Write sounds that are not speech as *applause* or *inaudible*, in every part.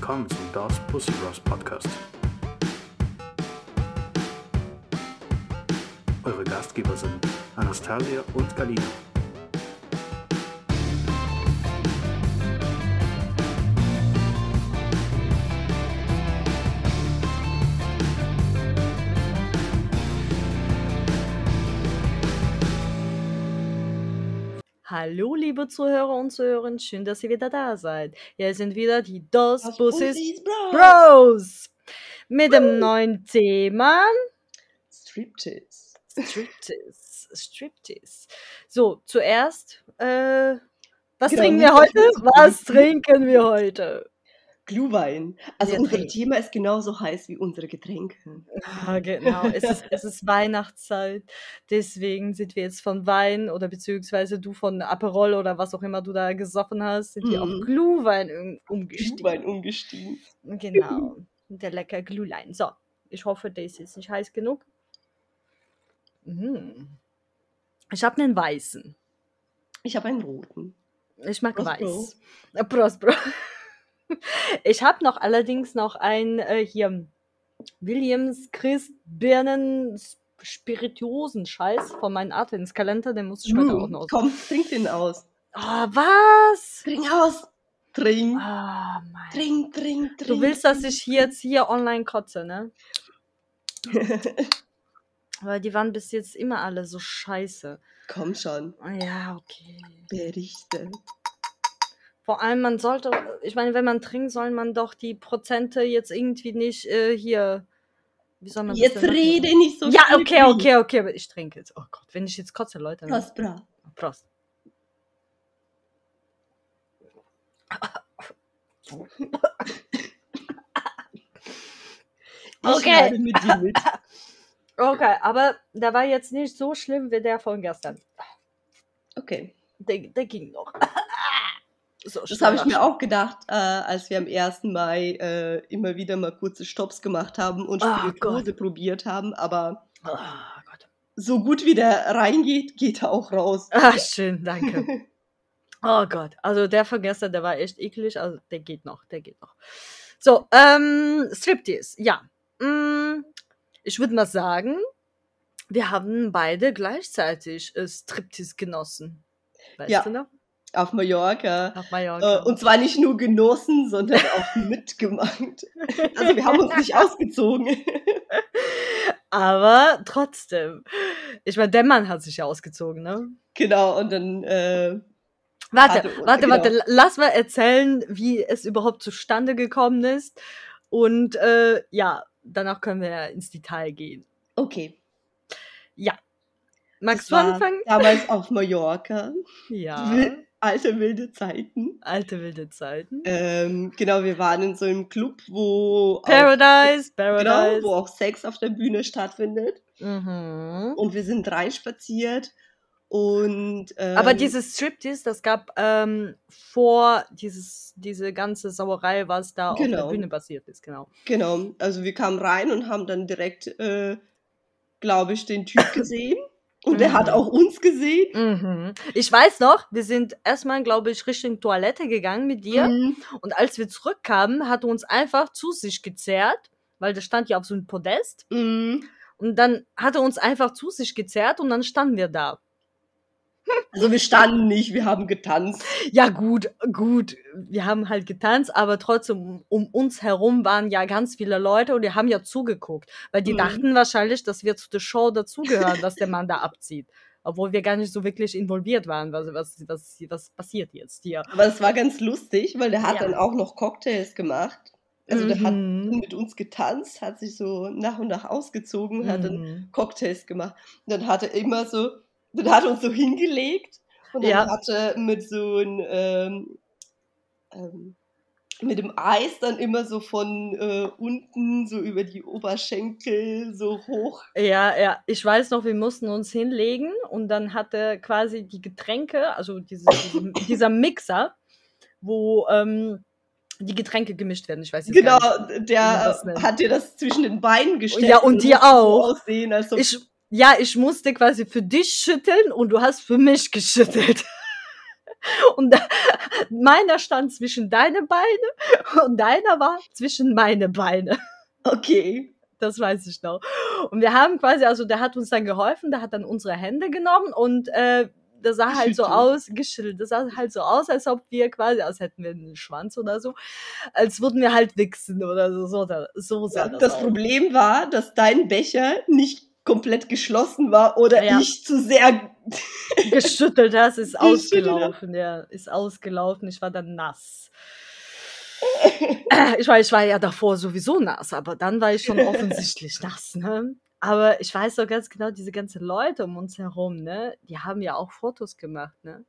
willkommen zum Das Pussy Ross Podcast. Eure Gastgeber sind Anastasia und Galina. Hallo, liebe Zuhörer und Zuhörerinnen, schön, dass ihr wieder da seid. Hier sind wieder die Dos Busses Bros. Bros mit dem neuen Thema Striptease. Striptease. Striptease. So, zuerst, äh, was Genau, trinken wir heute? Was trinken wir heute? Glühwein. Also Wir unser. Thema ist genauso heiß wie unsere Getränke. Ja, genau. Es ist, es ist Weihnachtszeit. Deswegen sind wir jetzt von Wein oder beziehungsweise du von Aperol oder was auch immer du da gesoffen hast, sind wir auf Mhm. Glühwein um- umgestiegen. Glühwein umgestiegen. Genau. Der lecker Glühlein. So, ich hoffe, der ist jetzt nicht heiß genug. Mm. Ich habe einen weißen. Ich habe einen roten. Ich mag Prost, Bro. weiß. Äh, Prost, Bro. Ich habe noch allerdings noch ein äh, hier Williams Christ Birnen Spirituosen Scheiß von meinem Adventskalender, den muss ich heute auch Mm, noch. Komm, trink den aus. Ah, was? Trink aus. Trink. Mein. Trink, trink, trink. Du willst, dass ich hier jetzt hier online kotze, ne? *laughs* Weil die waren bis jetzt immer alle so scheiße. Komm schon. Ah, Ja, okay. Berichte. Vor allem, man sollte, ich meine, wenn man trinkt, soll man doch die Prozente jetzt irgendwie nicht äh, hier. Wie soll man das Jetzt machen? rede nicht so Ja, okay, okay, okay, aber ich trinke jetzt. Oh Gott, wenn ich jetzt kotze, Leute. ne? Prost, bra. Prost. *laughs* Okay. Okay, aber der war jetzt nicht so schlimm wie der von gestern. Okay. Der, der ging noch. So, Das habe ich mir auch gedacht, äh, als wir am 1. Mai äh, immer wieder mal kurze Stops gemacht haben und Oh Spirituose probiert haben. Aber Oh so gut wie der reingeht, geht er auch raus. Ah, schön, danke. *laughs* Oh Gott, also der von gestern, der war echt eklig, also der geht noch, der geht noch. So, ähm, Striptease, ja. Mm, ich würde mal sagen, wir haben beide gleichzeitig äh, Striptease genossen. Weißt Ja. du noch? Auf Mallorca. Auf Mallorca. Äh, und zwar nicht nur genossen, sondern *laughs* auch mitgemacht. Also wir haben uns nicht ausgezogen. *laughs* Aber trotzdem. Ich meine, der Mann hat sich ja ausgezogen, ne? genau, und dann äh, Warte, Hatte- warte, genau. warte, lass mal erzählen, wie es überhaupt zustande gekommen ist. Und äh, ja, danach können wir ja ins Detail gehen. okay. Magst Das du war anfangen? Damals auf Mallorca. Ja. Alte wilde Zeiten. Alte wilde Zeiten. Ähm, genau, wir waren in so einem Club, wo auch, Paradise, genau, Paradise. wo auch Sex auf der Bühne stattfindet. Mhm. Und wir sind reinspaziert und ähm, Aber dieses Striptease, das gab ähm, vor dieses, diese ganze Sauerei, was da auf der Genau. Bühne passiert ist, genau. Genau, also wir kamen rein und haben dann direkt, äh, glaube ich, den Typ *coughs* gesehen. Und der hat Mhm. auch uns gesehen. Mhm. Ich weiß noch, wir sind erstmal, glaube ich, Richtung Toilette gegangen mit dir. Mhm. Und als wir zurückkamen, hat er uns einfach zu sich gezerrt, weil der stand ja auf so einem Podest. Mhm. Und dann hat er uns einfach zu sich gezerrt und dann standen wir da. Also wir standen nicht, wir haben getanzt. Ja, gut, gut. Wir haben halt getanzt, aber trotzdem um, uns herum waren ja ganz viele Leute und die haben ja zugeguckt, weil die Mhm. dachten wahrscheinlich, dass wir zu der Show dazugehören, was der Mann da abzieht. Obwohl wir gar nicht so wirklich involviert waren, was, was, was, was passiert jetzt hier. Aber es war ganz lustig, weil der hat Ja. dann auch noch Cocktails gemacht. Also der hat Mhm. mit uns getanzt, hat sich so nach und nach ausgezogen, hat dann Mhm. Cocktails gemacht. Und dann hat er immer so, dann hat er uns so hingelegt und dann Ja. hat er mit so ein, ähm, ähm, mit dem Eis dann immer so von äh, unten so über die Oberschenkel so hoch. Ja, ja, ich weiß noch, wir mussten uns hinlegen und dann hatte quasi die Getränke, also diese, diese, *laughs* dieser Mixer, wo ähm, die Getränke gemischt werden. Ich weiß jetzt Genau, nicht. der hat dir das zwischen den Beinen gestellt. Ja, und das dir so auch. Aussehen, als ob Ich, ja, ich musste quasi für dich schütteln und du hast für mich geschüttelt. *laughs* Und da, meiner stand zwischen deine Beine und deiner war zwischen meine Beine. Okay. Das weiß ich noch. Und wir haben quasi, also der hat uns dann geholfen, der hat dann unsere Hände genommen und äh, das sah halt so aus, geschüttelt, das sah halt so aus, als ob wir quasi, als hätten wir einen Schwanz oder so, als würden wir halt wichsen oder so. So, so sah Ja, das, das. Problem war, dass dein Becher nicht komplett geschlossen war oder Ja. ich zu sehr. *laughs* geschüttelt hast, ist ausgelaufen, ja, ist ausgelaufen. Ich war dann nass. Ich war, ich war ja davor sowieso nass, aber dann war ich schon *laughs* offensichtlich nass, ne? Aber ich weiß doch ganz genau, diese ganzen Leute um uns herum, ne, die haben ja auch Fotos gemacht, ne?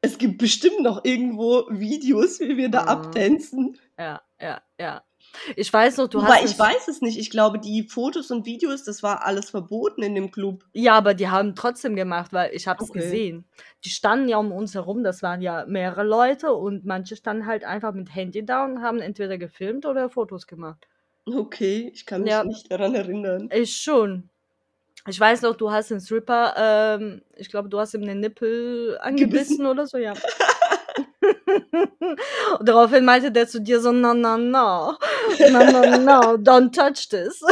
Es gibt bestimmt noch irgendwo Videos, wie wir da Mhm. abtanzen. Ja, ja, ja. Ich weiß noch, du Wobei hast. ich weiß es nicht. Ich glaube, die Fotos und Videos, das war alles verboten in dem Club. Ja, aber die haben trotzdem gemacht, weil ich habe es Okay. gesehen. Die standen ja um uns herum, das waren ja mehrere Leute und manche standen halt einfach mit Handy da und haben entweder gefilmt oder Fotos gemacht. Okay, ich kann mich Ja. nicht daran erinnern. Ich schon. Ich weiß noch, du hast den Stripper, ähm, ich glaube, du hast ihm den Nippel angebissen oder so, ja. *laughs* Und daraufhin meinte der zu dir so, no, no, no, no, no, no, don't touch this.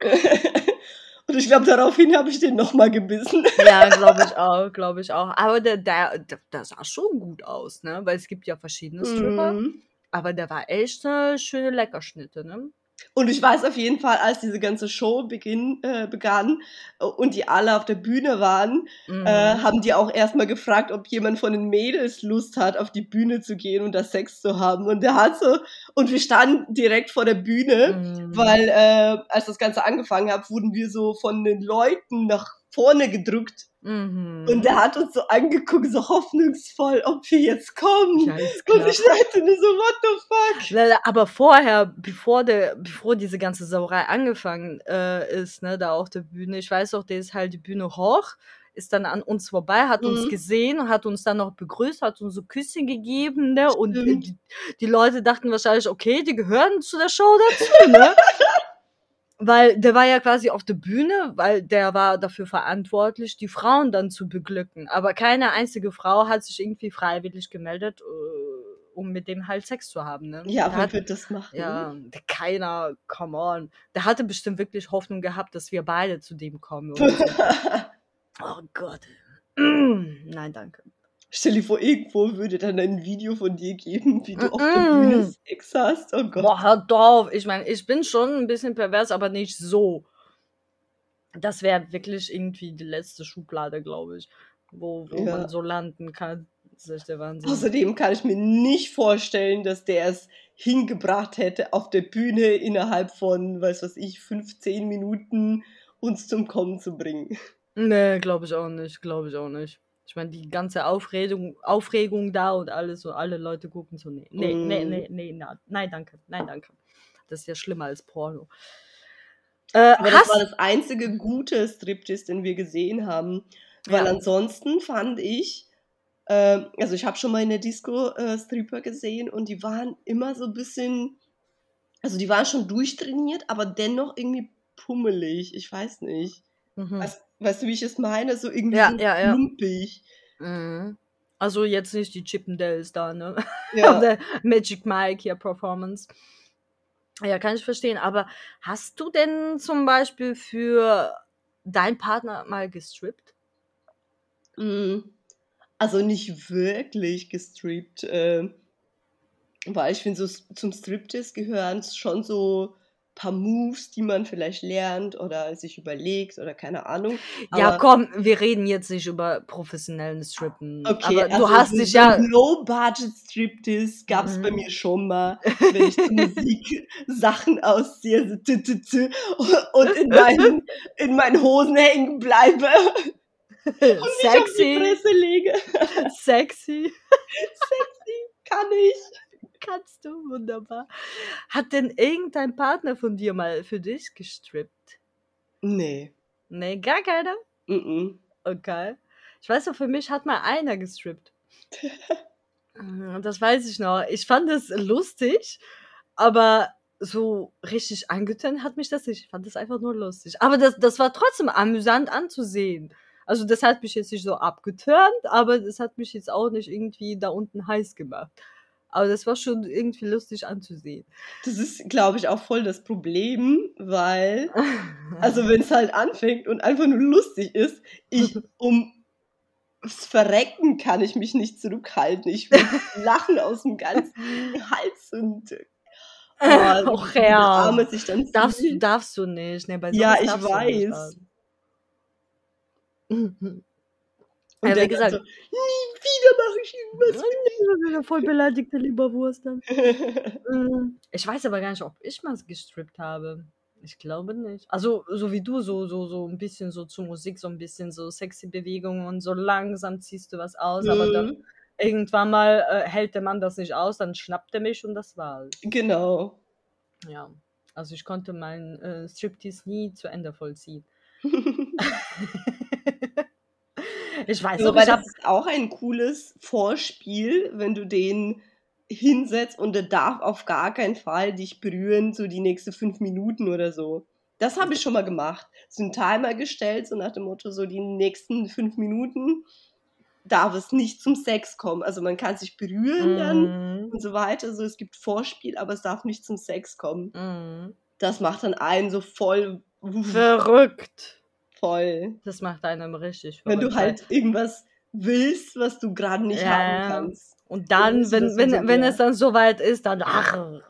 *laughs* und ich glaube, daraufhin habe ich den nochmal gebissen. *laughs* Ja, glaube ich auch, glaube ich auch. Aber der, der, der, sah schon gut aus, ne? Weil es gibt ja verschiedene Stripper. Mhm. Aber der war echt eine schöne Leckerschnitte, ne? Und ich weiß auf jeden Fall, als diese ganze Show beginn, äh, begann und die alle auf der Bühne waren, Mhm. äh, haben die auch erstmal gefragt, ob jemand von den Mädels Lust hat, auf die Bühne zu gehen und da Sex zu haben. Und der hat so, und wir standen direkt vor der Bühne, Mhm. weil äh, als das Ganze angefangen hat, wurden wir so von den Leuten nach vorne gedrückt. Mhm. Und der hat uns so angeguckt, so hoffnungsvoll, ob wir jetzt kommen. Und ich dachte nur so, what the fuck? Aber vorher, bevor der, bevor diese ganze Sauerei angefangen äh, ist, ne, da auf der Bühne, ich weiß auch, der ist halt die Bühne hoch, ist dann an uns vorbei, hat uns Mhm. gesehen, hat uns dann noch begrüßt, hat uns so Küsschen gegeben, ne? Und die, die Leute dachten wahrscheinlich, okay, die gehören zu der Show dazu, ne? *laughs* Weil der war ja quasi auf der Bühne, weil der war dafür verantwortlich, die Frauen dann zu beglücken. Aber keine einzige Frau hat sich irgendwie freiwillig gemeldet, äh, um mit dem halt Sex zu haben. Ne? Ja, wer wird das machen? ja, keiner, come on. Der hatte bestimmt wirklich Hoffnung gehabt, dass wir beide zu dem kommen. So. *laughs* oh Gott. *clears throat* Nein, danke. Stell dir vor, irgendwo würde dann ein Video von dir geben, wie du auf der. Bühne Sex hast. Oh Gott. Boah, hör doch auf. Ich meine, ich bin schon ein bisschen pervers, aber nicht so. Das wäre wirklich irgendwie die letzte Schublade, glaube ich, wo, wo Ja. man so landen kann. Das ist der Wahnsinn. Außerdem kann ich mir nicht vorstellen, dass der es hingebracht hätte, auf der Bühne innerhalb von, weiß was ich, 15 Minuten uns zum Kommen zu bringen. Nee, glaube ich auch nicht, glaube ich auch nicht. Ich meine, die ganze Aufregung, Aufregung da und alles und alle Leute gucken so, nee, nee, nee, Mm. nee, nee, na, nein, danke, nein, danke. Das ist ja schlimmer als Porno. Äh, Aber das war das einzige gute Striptease, den wir gesehen haben. Weil Ja. ansonsten fand ich, ähm, also ich habe schon mal in der Disco äh, Stripper gesehen und die waren immer so ein bisschen, also die waren schon durchtrainiert, aber dennoch irgendwie pummelig. Ich weiß nicht. mhm. Weißt, weißt du, wie ich es meine? So irgendwie Ja, so ja, lumpig. Mhm. Also jetzt nicht die Chippendales da, ne? *laughs* Ja. Oder Magic Mike hier Performance. Ja, kann ich verstehen. Aber hast du denn zum Beispiel für deinen Partner mal gestrippt? Mm, Also nicht wirklich gestrippt, äh, weil ich finde, so zum Striptease gehören schon so paar Moves, die man vielleicht lernt oder sich überlegt oder keine Ahnung. Ja, Aber- komm, wir reden jetzt nicht über professionellen Strippen. Okay, aber also du hast dich so ja. Low-Budget-Striptease gab es bei Mhm. mir schon mal, wenn ich Musik *laughs* Sachen ausziehe so tü, tü, tü, und in meinen, in meinen Hosen hängen bleibe *laughs* und mich auf die Sexy, Fresse lege. *laughs* sexy. Kann ich. Kannst du, wunderbar. Hat denn irgendein Partner von dir mal für dich gestrippt? Nee. Nee, gar keiner? Mm -mm. Okay. Ich weiß noch, für mich hat mal einer gestrippt. *laughs* Das weiß ich noch. Ich fand es lustig, aber so richtig angetan hat mich das nicht. Ich fand es einfach nur lustig. Aber das, das war trotzdem amüsant anzusehen. Also das hat mich jetzt nicht so abgeturnt, aber das hat mich jetzt auch nicht irgendwie da unten heiß gemacht. Aber das war schon irgendwie lustig anzusehen. Das ist, glaube ich, auch voll das Problem, weil, *laughs* also wenn es halt anfängt und einfach nur lustig ist, ich *laughs* um das Verrecken kann ich mich nicht zurückhalten. Ich will *laughs* lachen aus dem ganzen Hals und oh, Och, ja. Arme sich dann Darfst, fühlt. darfst du nicht. Ne, bei Ja, ich du weiß. Und Ja, wie gesagt- so, nie wieder mache ich irgendwas Voll beleidigte Lieberwurst dann. mit *laughs* Mm, Ich weiß aber gar nicht, ob ich mal gestrippt habe. Ich glaube nicht. Also, so wie du, so, so, so ein bisschen so zu Musik, so ein bisschen so sexy Bewegungen und so langsam ziehst du was aus, aber dann Mhm. irgendwann mal äh, hält der Mann das nicht aus, dann schnappt er mich und das war's. Genau. Ja. Also ich konnte meinen äh, Striptease nie zu Ende vollziehen. *laughs* *laughs* ich weiß ich hab, das ist auch ein cooles Vorspiel, wenn du den hinsetzt und der darf auf gar keinen Fall dich berühren, so die nächsten fünf Minuten oder so. Das habe ich schon mal gemacht. So einen Timer gestellt, so nach dem Motto, so die nächsten fünf Minuten darf es nicht zum Sex kommen. Also man kann sich berühren dann Mm, und so weiter. So, es gibt Vorspiel, aber es darf nicht zum Sex kommen. mm. Das macht dann einen so voll, Verrückt. Voll. Das macht einem richtig Wenn du halt irgendwas willst, was du gerade nicht Ja, haben kannst. Und dann, das wenn, wenn, wenn es dann soweit ist, dann ach,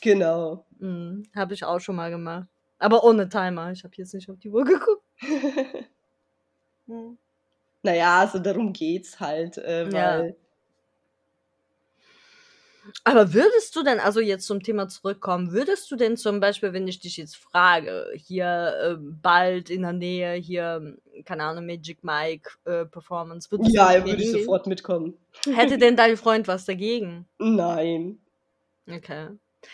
Genau. mm, habe ich auch schon mal gemacht. Aber ohne Timer. Ich habe jetzt nicht auf die Uhr geguckt. *laughs* Naja, also darum geht's halt, äh, Ja. Aber würdest du denn, also jetzt zum Thema zurückkommen, würdest du denn zum Beispiel, wenn ich dich jetzt frage, hier äh, bald in der Nähe, hier, keine Ahnung, Magic Mike äh, Performance, würdest ja, du mir würde ich sofort mitkommen. Hätte denn dein Freund was dagegen? Nein. Okay.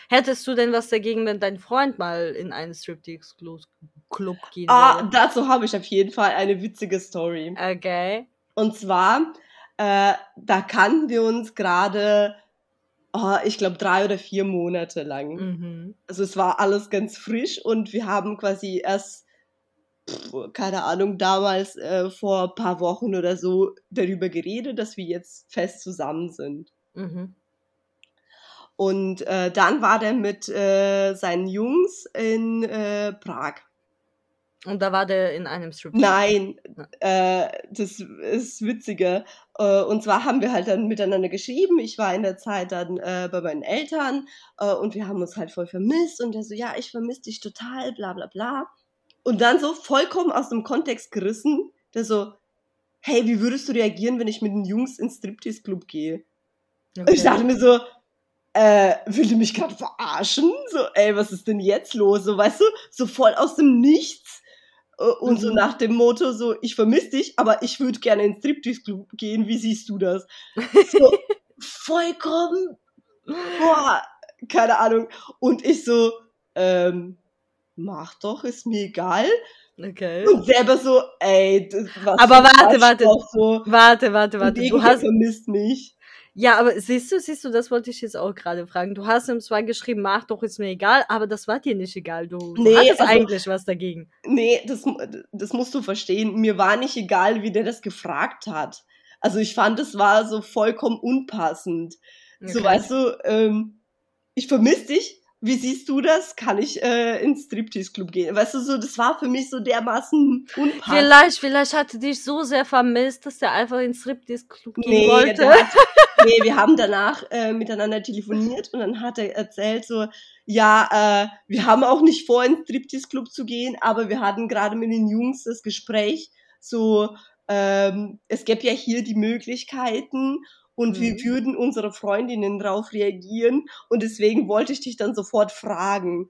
Hättest du denn was dagegen, wenn dein Freund mal in einen Striptease-Club gehen Ah, würde? dazu habe ich auf jeden Fall eine witzige Story. Okay. Und zwar, äh, da kannten wir uns gerade, oh, ich glaube, drei oder vier Monate lang. Mhm. Also es war alles ganz frisch und wir haben quasi erst, pff, keine Ahnung, damals äh, vor ein paar Wochen oder so darüber geredet, dass wir jetzt fest zusammen sind. Mhm. Und äh, dann war der mit äh, seinen Jungs in äh, Prag. Und da war der in einem Striptease. Nein, äh, das ist witziger. Äh, und zwar haben wir halt dann miteinander geschrieben. Ich war in der Zeit dann äh, bei meinen Eltern äh, und wir haben uns halt voll vermisst. Und er so, ja, ich vermisse dich total, bla bla bla. Und dann so vollkommen aus dem Kontext gerissen, der so, hey, wie würdest du reagieren, wenn ich mit den Jungs ins Striptease-Club gehe? Und ich dachte mir so, äh, will du mich gerade verarschen? So, ey, was ist denn jetzt los? So, weißt du, so voll aus dem Nichts. Und so Mhm. nach dem Motto, so, ich vermisse dich, aber ich würde gerne ins Striptease-Club gehen. Wie siehst du das? *laughs* So, vollkommen, boah, keine Ahnung. Und ich so, ähm, mach doch, ist mir egal. Okay. Und selber so, ey, das, was Aber warte, warte. So, Warte, warte, und warte. Du irgendwer hast, vermisst mich. Ja, aber siehst du, siehst du, das wollte ich jetzt auch gerade fragen. Du hast ihm zwar geschrieben, mach doch, ist mir egal, aber das war dir nicht egal. Du, du Nee, hattest also- eigentlich was dagegen. Nee, das, das musst du verstehen. Mir war nicht egal, wie der das gefragt hat. Also ich fand, es war so vollkommen unpassend. So, Okay. weißt du, ähm, ich vermisse dich. Wie siehst du das? Kann ich äh, ins Striptease-Club gehen? Weißt du, so, das war für mich so dermaßen unpassend. Vielleicht, vielleicht hatte dich so sehr vermisst, dass der einfach ins Striptease-Club gehen Nee, wollte. der hat, *laughs* nee, wir haben danach äh, miteinander telefoniert und dann hat er erzählt so, ja, äh, wir haben auch nicht vor, ins Striptease-Club zu gehen, aber wir hatten gerade mit den Jungs das Gespräch, so, ähm, es gäbe ja hier die Möglichkeiten und wir Mhm. würden unsere Freundinnen drauf reagieren und deswegen wollte ich dich dann sofort fragen.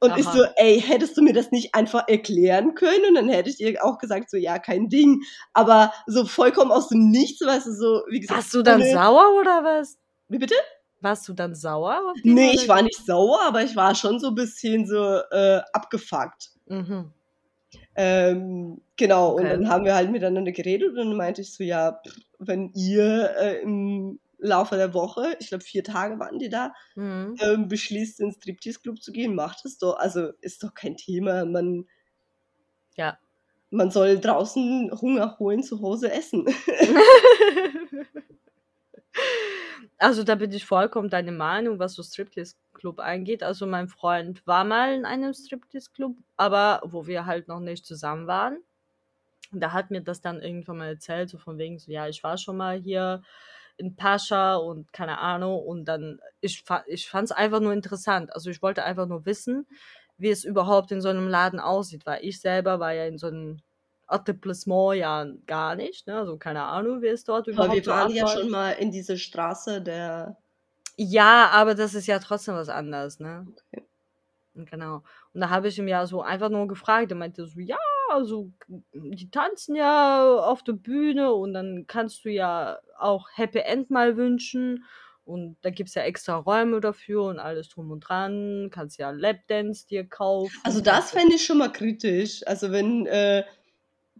Und ich Aha. so, ey, hättest du mir das nicht einfach erklären können? Und dann hätte ich dir auch gesagt, so, ja, kein Ding. Aber so vollkommen aus dem Nichts, weißt du, so, wie gesagt. Warst du dann ohne- sauer oder was? Wie bitte? Warst du dann sauer? Nee, ich war nicht sauer, aber ich war schon so ein bisschen so äh, abgefuckt. Mhm. Ähm, genau, und Okay. dann haben wir halt miteinander geredet und dann meinte ich so, ja, pff, wenn ihr äh, im Laufe der Woche, ich glaube vier Tage waren die da, Mhm. ähm, beschließt, ins Striptease-Club zu gehen, macht es doch. Also ist doch kein Thema. Man, Ja. man soll draußen Hunger holen, zu Hause essen. *laughs* Also da bin ich vollkommen deine Meinung, was so Striptease-Club angeht. Also mein Freund war mal in einem Striptease-Club, aber wo wir halt noch nicht zusammen waren. Und da hat mir das dann irgendwann mal erzählt, so von wegen so, ja, ich war schon mal hier in Pascha und keine Ahnung. Und dann, ich, ich fand es einfach nur interessant. Also ich wollte einfach nur wissen, wie es überhaupt in so einem Laden aussieht, weil ich selber war ja in so einem Etablissement ja gar nicht, ne? Also keine Ahnung, wie es dort überhaupt Aber wir waren ja schon mal in diese Straße der. Ja, aber das ist ja trotzdem was anderes, ne? Okay. Genau. Und da habe ich ihm ja so einfach nur gefragt. Er meinte so, ja, also die tanzen ja auf der Bühne und dann kannst du ja auch Happy End mal wünschen. Und da gibt es ja extra Räume dafür und alles drum und dran. Kannst ja Lapdance dir kaufen. Also das fände ich schon mal kritisch. Also wenn äh,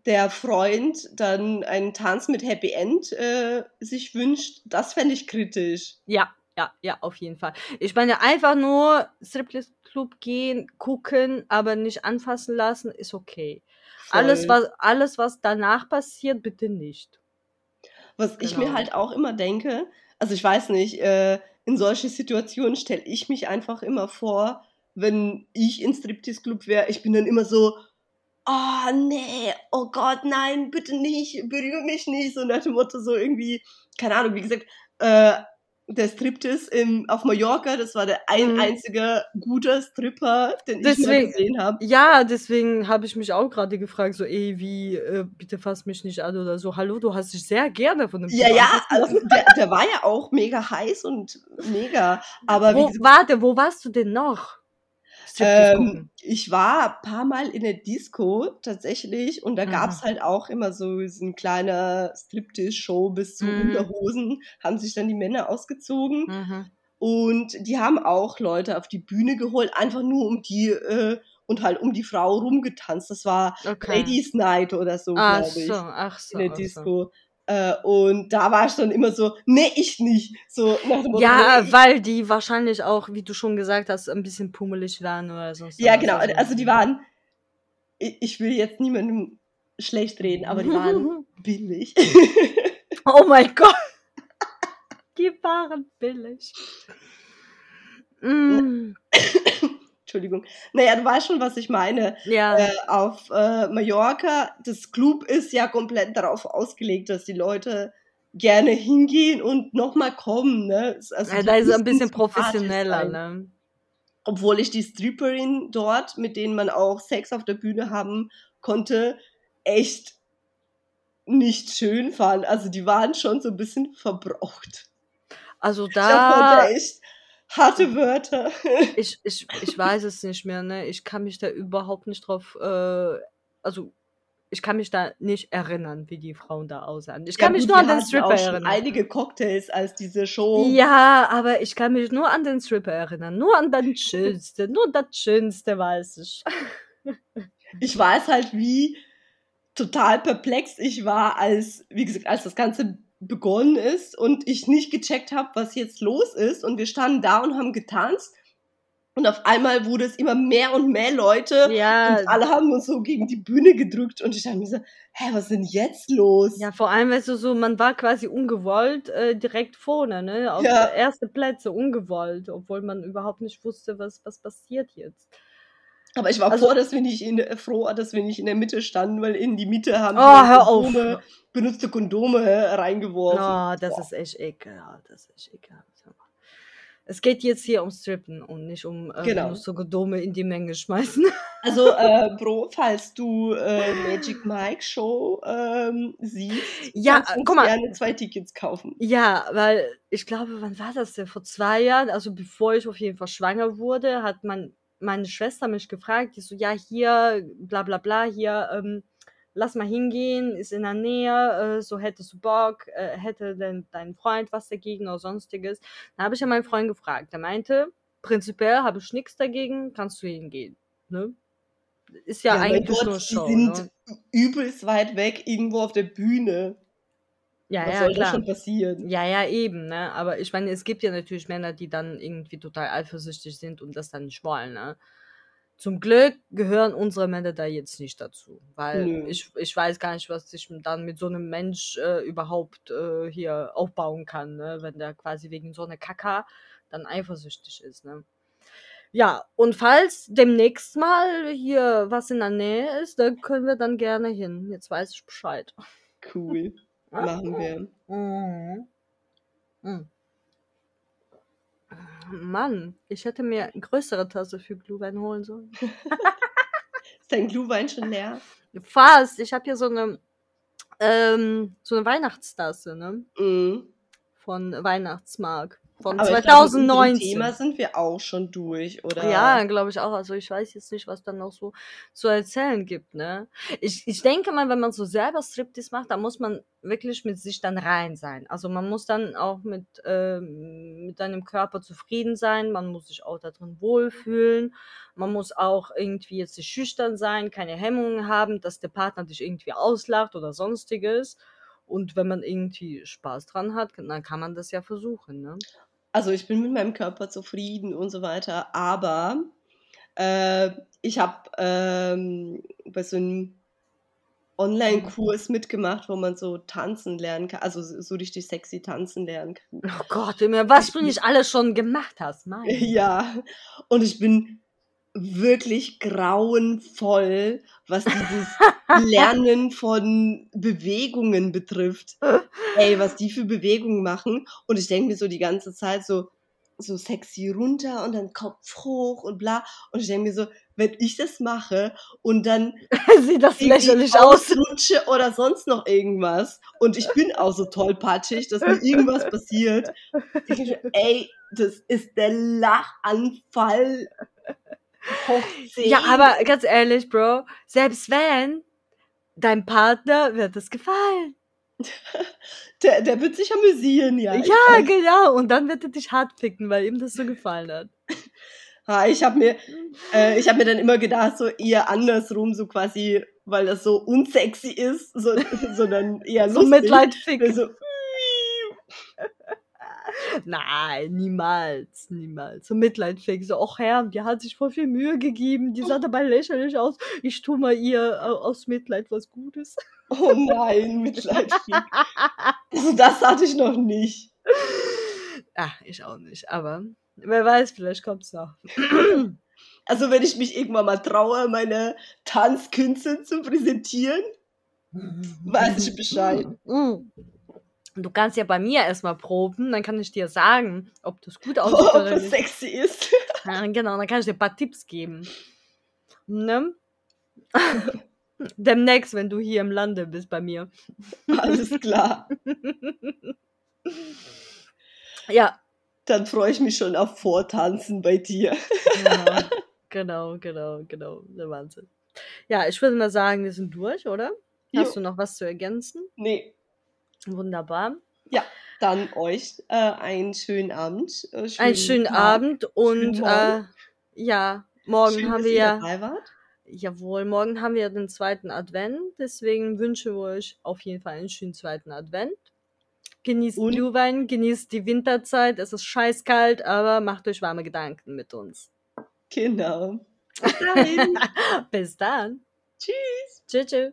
der Freund dann einen Tanz mit Happy End äh, sich wünscht, das fände ich kritisch. Ja, ja, ja, auf jeden Fall. Ich meine, einfach nur Striptease Club gehen, gucken, aber nicht anfassen lassen, ist okay. Alles was, alles, was danach passiert, bitte nicht. Was ich mir Genau. halt auch immer denke, also ich weiß nicht, äh, in solche Situationen stelle ich mich einfach immer vor, wenn ich in Striptease Club wäre, ich bin dann immer so, oh nee, oh Gott, nein, bitte nicht, berühre mich nicht, so nach dem Motto so irgendwie, keine Ahnung, wie gesagt, äh, der Striptease im, auf Mallorca, das war der ein Mhm. einziger guter Stripper, den ich mal Deswegen- gesehen habe. Ja, deswegen habe ich mich auch gerade gefragt, so, ey, wie, äh, bitte fass mich nicht an oder so. Hallo, du hast dich sehr gerne von dem Ja, Typ ja, also der, der war ja auch mega heiß und mega, aber wie Wo, warte, wo warst du denn noch? Ähm, ich war ein paar Mal in der Disco tatsächlich und da Mhm. gab's halt auch immer so, so ein kleiner Striptease-Show bis zu Mhm. Unterhosen, haben sich dann die Männer ausgezogen Mhm. und die haben auch Leute auf die Bühne geholt, einfach nur um die äh, und halt um die Frau rumgetanzt. Das war Okay. Ladies Night oder so, glaube ich, so, ach so. in der ach so. Äh, und da war ich dann immer so, nee, ich nicht. So nach dem Motto, Ja, nee, weil die wahrscheinlich auch, wie du schon gesagt hast, ein bisschen pummelig waren oder so. Ja, genau. Also die waren, ich, ich will jetzt niemandem schlecht reden, aber die waren *laughs* billig. Oh mein Gott. Die waren billig. Mm, Entschuldigung. Naja, du weißt schon, was ich meine. ja, Äh, auf äh, Mallorca, das Club ist ja komplett darauf ausgelegt, dass die Leute gerne hingehen und nochmal kommen. Ne? Also ja, da ist es ein bisschen professioneller, ne? Obwohl ich die Stripperin dort, mit denen man auch Sex auf der Bühne haben konnte, echt nicht schön fand. Also die waren schon so ein bisschen verbraucht. Also Ich da, heute echt harte Wörter. ich, ich, ich weiß es nicht mehr, ne? Ich kann mich da überhaupt nicht drauf, äh, also ich kann mich da nicht erinnern, wie die Frauen da aussahen. Ich kann Ja, mich gut, nur an den Stripper erinnern. einige Cocktails als diese Show. Ja, aber ich kann mich nur an den Stripper erinnern. Nur an den Schönste. Nur das Schönste weiß ich. Ich weiß halt, wie total perplex ich war, als, wie gesagt, als das Ganze begonnen ist und ich nicht gecheckt habe, was jetzt los ist. Und wir standen da und haben getanzt. Und auf einmal wurde es immer mehr und mehr Leute. Ja, Und alle haben uns so gegen die Bühne gedrückt. Und ich dachte mir so, hä, was ist denn jetzt los? ja, vor allem, weißt du, so, man war quasi ungewollt äh, direkt vorne, ne? Auf Ja. erste Plätze, ungewollt, obwohl man überhaupt nicht wusste, was, was passiert jetzt. Aber ich war Also- froh, dass wir nicht in, froh, dass wir nicht in der Mitte standen, weil in die Mitte haben Oh. Kondome, benutzte Kondome äh, reingeworfen. Oh, das Boah. ist echt ekelhaft. Das ist echt ekelhaft. Es geht jetzt hier um Strippen und nicht um äh, Genau. so Gedome in die Menge schmeißen. *laughs* Also, äh, Bro, falls du äh, Magic Mike Show ähm, siehst, Ja, kannst du gerne zwei Tickets kaufen. Ja, weil ich glaube, wann war das denn? Vor zwei Jahren, also bevor ich auf jeden Fall schwanger wurde, hat mein, meine Schwester mich gefragt, die so, ja, hier, bla bla bla, hier, ähm, lass mal hingehen, ist in der Nähe, äh, so hättest du Bock, äh, hätte denn dein Freund was dagegen oder sonstiges. Dann habe ich ja meinen Freund gefragt. Der meinte, prinzipiell habe ich nichts dagegen, kannst du hingehen. Ne? Ist ja, weil eigentlich dort, nur die Show. sind ne? übelst weit weg, irgendwo auf der Bühne. Ja, Was ja, soll da klar. schon passieren? Ja, ja, eben, ne? Aber ich meine, es gibt ja natürlich Männer, die dann irgendwie total eifersüchtig sind und das dann nicht wollen, ne? Zum Glück gehören unsere Männer da jetzt nicht dazu, weil Nö. ich, ich weiß gar nicht, was ich dann mit so einem Mensch äh, überhaupt äh, hier aufbauen kann, ne? wenn der quasi wegen so einer Kaka dann eifersüchtig ist. Ne? Ja, und falls demnächst mal hier was in der Nähe ist, dann können wir dann gerne hin. Jetzt weiß ich Bescheid. Cool. *laughs* Machen wir. Mhm. Mhm. Mann, ich hätte mir eine größere Tasse für Glühwein holen sollen. *laughs* Ist dein Glühwein schon leer? Fast. Ich habe hier so eine ähm, so eine Weihnachtstasse, ne? Mhm. Von Weihnachtsmark. Von Aber ich glaub, mit unserem 2019. Thema sind wir auch schon durch, oder? Ja, glaube ich auch. Also ich weiß jetzt nicht, was dann noch so zu erzählen gibt, ne? Ich, ich denke mal, wenn man so selber Striptease macht, dann muss man wirklich mit sich dann rein sein. Also man muss dann auch mit, ähm, mit seinem Körper zufrieden sein, man muss sich auch da drin wohlfühlen, man muss auch irgendwie jetzt nicht schüchtern sein, keine Hemmungen haben, dass der Partner dich irgendwie auslacht oder sonstiges. Und wenn man irgendwie Spaß dran hat, dann kann man das ja versuchen, ne? Also ich bin mit meinem Körper zufrieden und so weiter, aber äh, ich habe ähm, bei so einem Online-Kurs mitgemacht, wo man so tanzen lernen kann, also so richtig sexy tanzen lernen kann. Oh Gott, was du nicht alles schon gemacht hast, mein. *laughs* Ja, und ich bin wirklich grauenvoll, was dieses *laughs* Lernen von Bewegungen betrifft. Ey, was die für Bewegungen machen. Und ich denke mir so die ganze Zeit so, so sexy runter und dann Kopf hoch und bla. Und ich denke mir so, wenn ich das mache und dann *laughs* Sieht das lächerlich aus. ausrutsche oder sonst noch irgendwas und ich bin auch so tollpatschig, dass mir irgendwas passiert, ich ey, das ist der Lachanfall hoch 10. Ja, aber ganz ehrlich, Bro, selbst wenn, dein Partner wird es gefallen. *laughs* der, der wird sich amüsieren, ja. Ja, genau. Und dann wird er dich hart ficken, weil ihm das so gefallen hat. Ha, *laughs* ich habe mir, äh, ich habe mir dann immer gedacht, so eher andersrum, so quasi, weil das so unsexy ist, so, *laughs* sondern eher So lustig. Mitleid ficken. So, Nein, niemals, niemals. So Mitleid. So, ach Herr, die hat sich voll viel Mühe gegeben. Die sah dabei lächerlich aus. Ich tu mal ihr au- aus Mitleid was Gutes. oh nein, Mitleid. Also das hatte ich noch nicht. Ah, ich auch nicht. Aber wer weiß, vielleicht kommt's noch. Also wenn ich mich irgendwann mal traue, meine Tanzkünste zu präsentieren, *laughs* weiß ich Bescheid. Mm. Du kannst ja bei mir erstmal proben, dann kann ich dir sagen, ob das gut *laughs* aussieht Ob oder das nicht. sexy ist. *laughs* Ja, genau, dann kann ich dir ein paar Tipps geben. Ne? *laughs* Demnächst, wenn du hier im Lande bist bei mir. Alles klar. Ja, Dann freue ich mich schon auf Vortanzen bei dir. genau, genau, genau, genau. Der Wahnsinn. Ja, ich würde mal sagen, wir sind durch, oder? Hast Jo. du noch was zu ergänzen? Nee, Wunderbar. dann euch äh, einen schönen Abend. Äh, Einen schönen Tag. Abend und schönen äh, Morgen. ja, morgen Schön, haben wir ja. Jawohl, morgen haben wir den zweiten Advent, deswegen wünsche ich euch auf jeden Fall einen schönen zweiten Advent. Genießt Und- Glühwein, genießt die Winterzeit, es ist scheißkalt, aber macht euch warme Gedanken mit uns. Genau. Bis *laughs* dahin. Bis dann. Tschüss. Tschüss. tschüss.